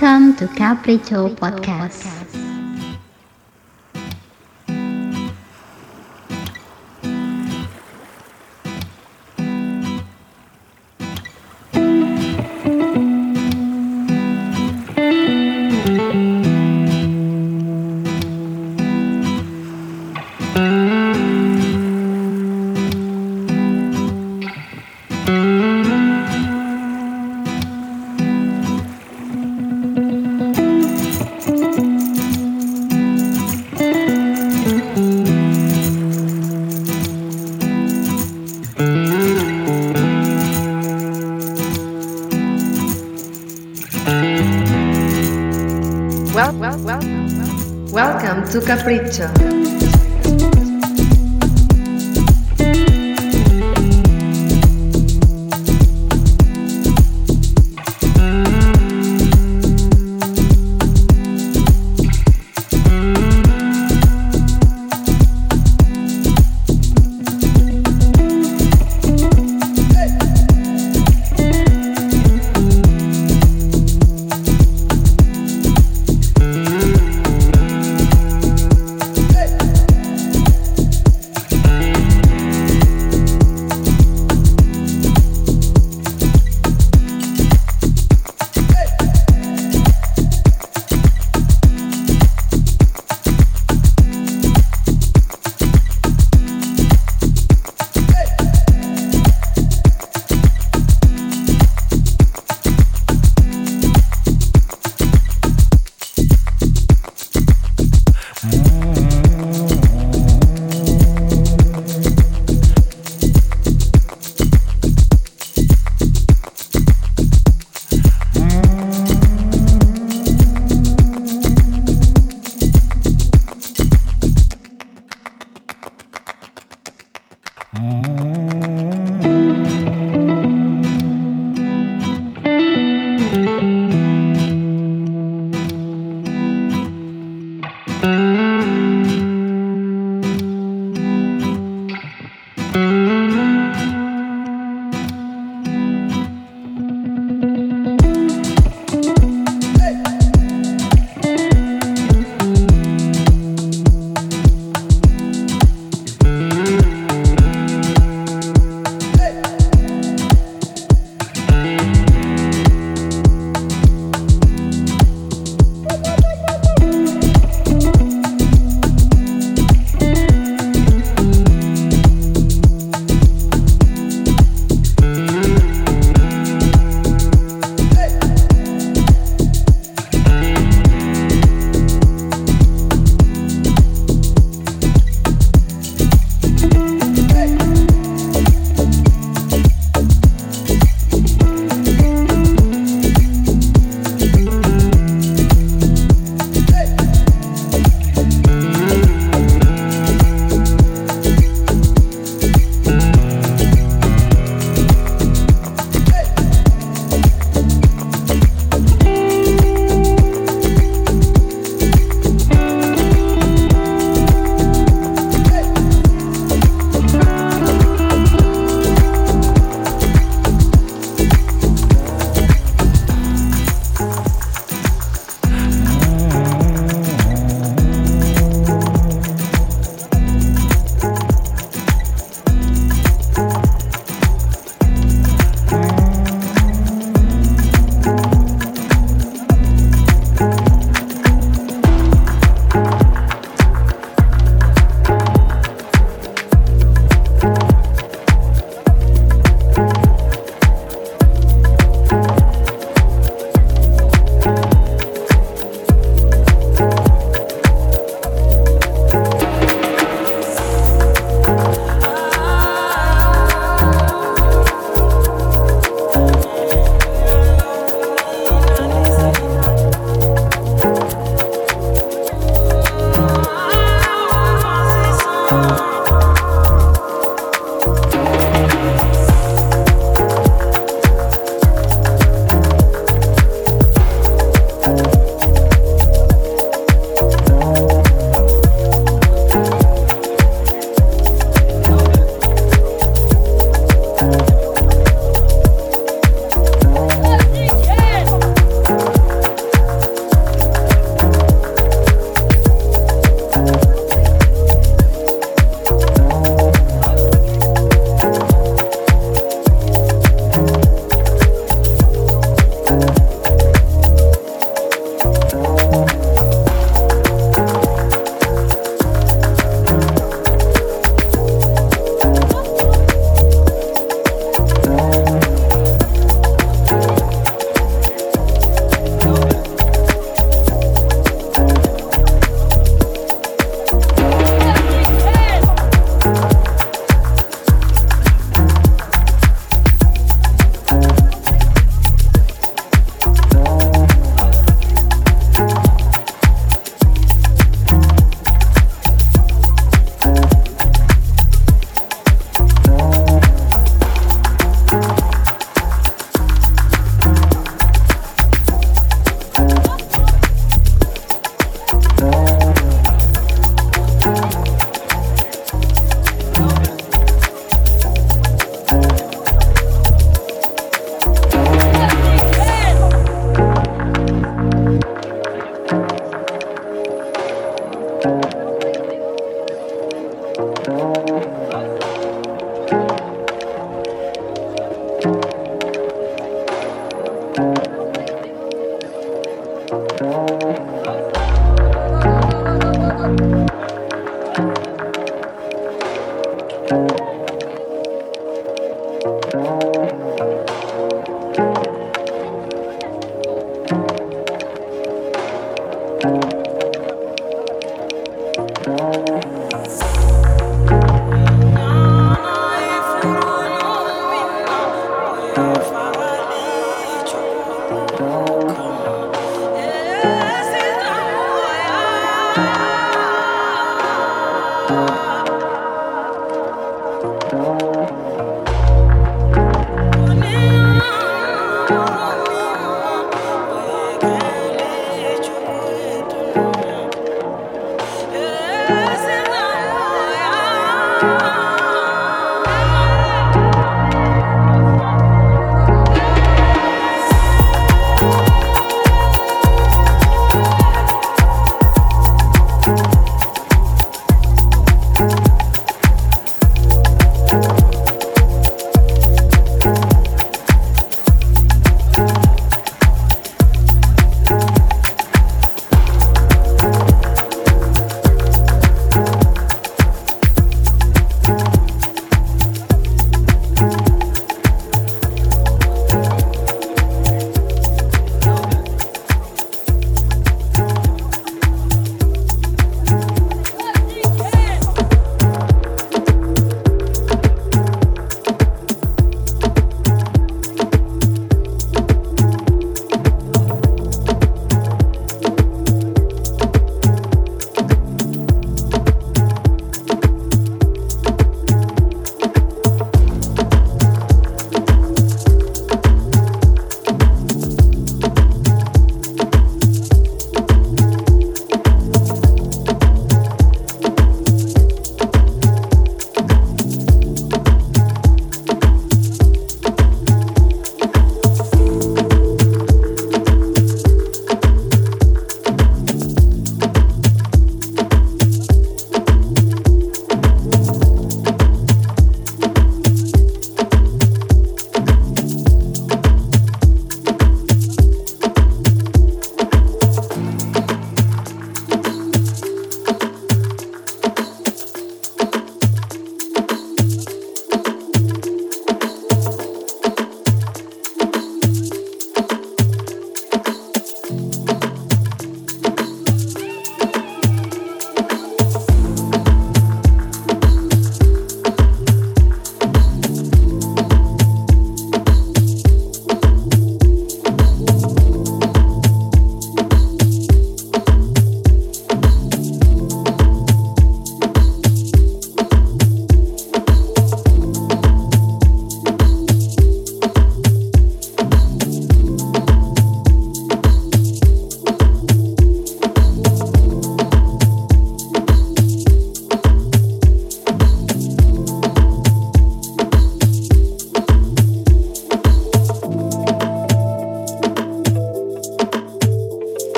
Welcome to Capriccio Podcast. Welcome to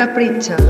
Capricho.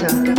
Okay.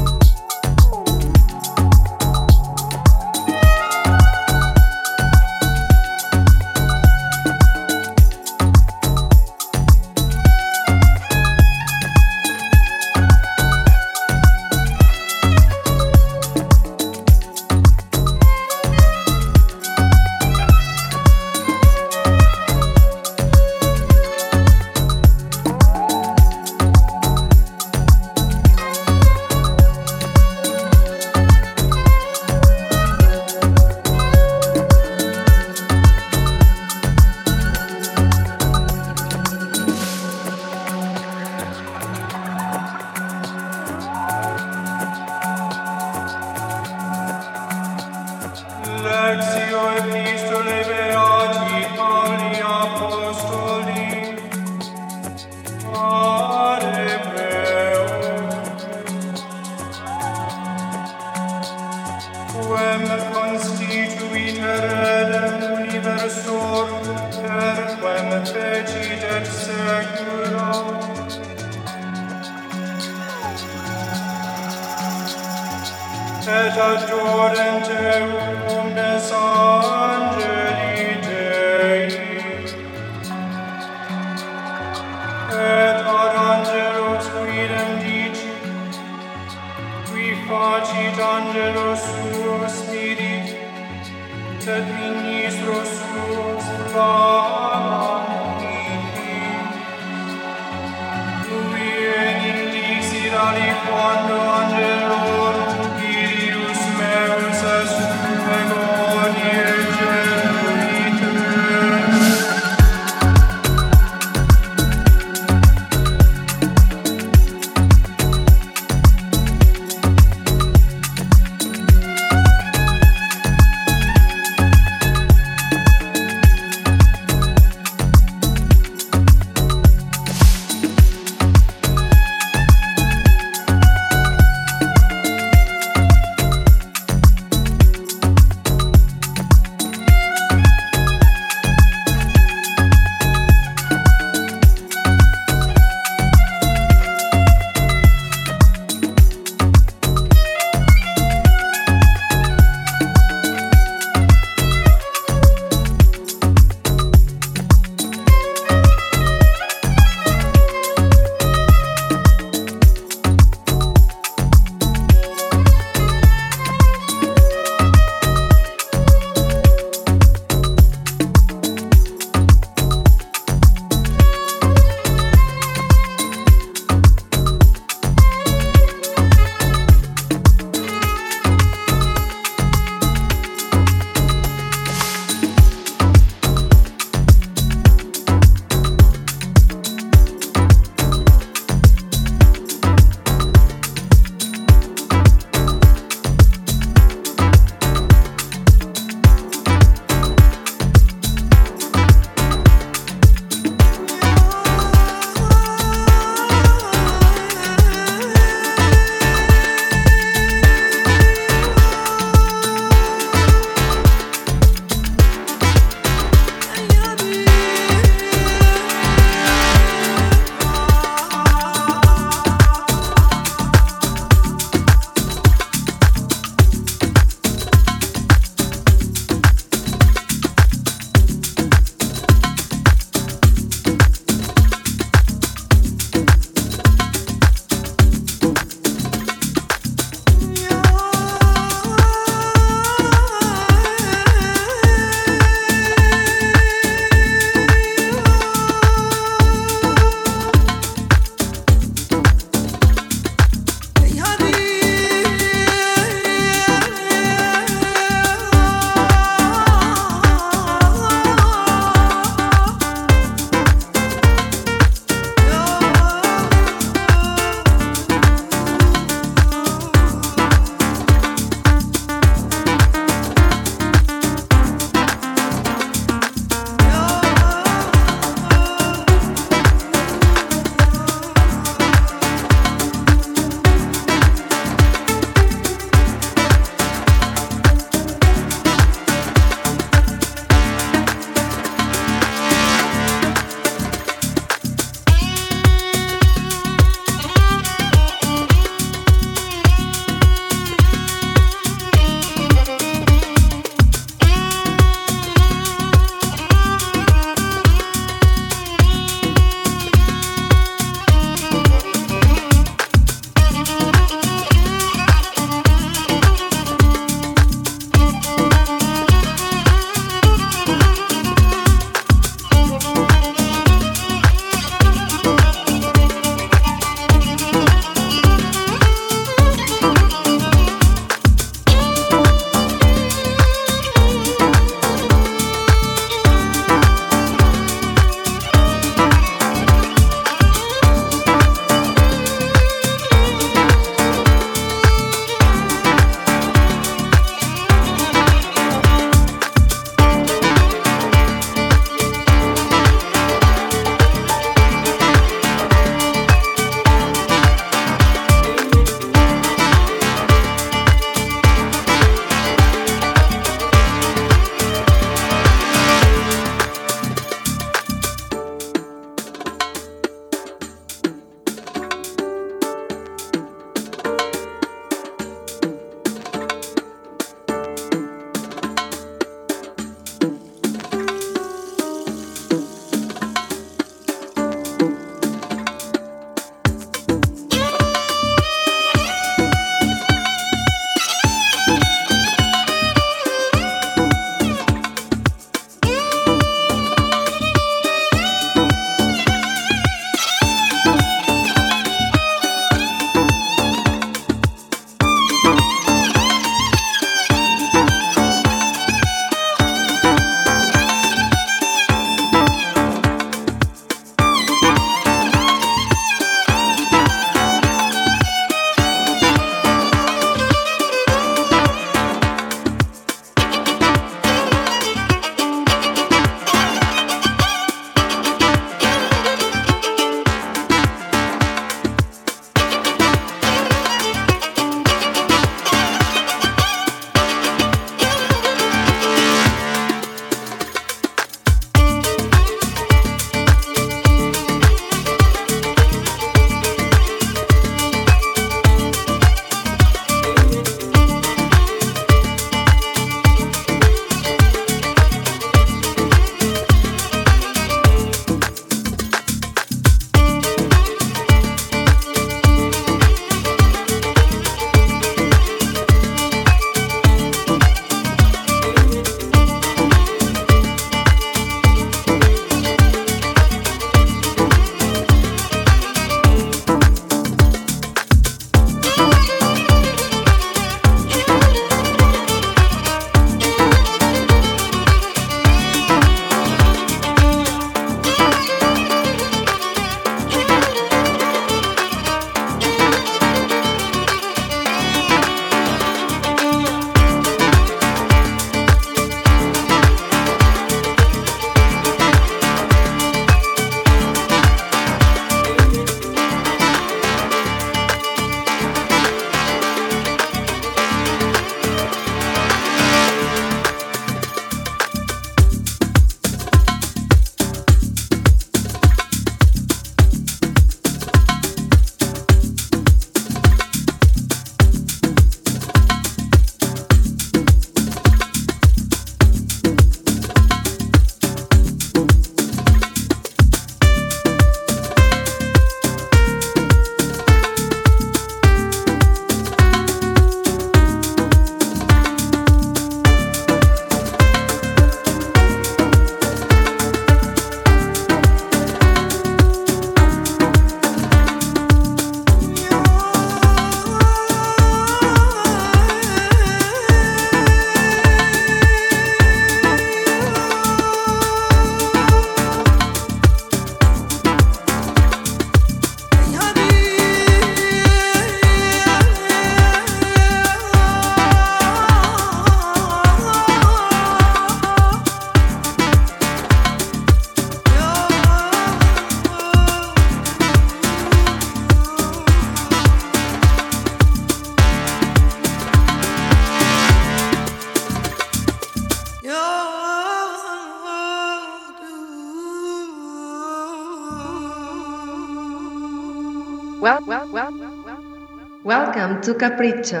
tu capricho.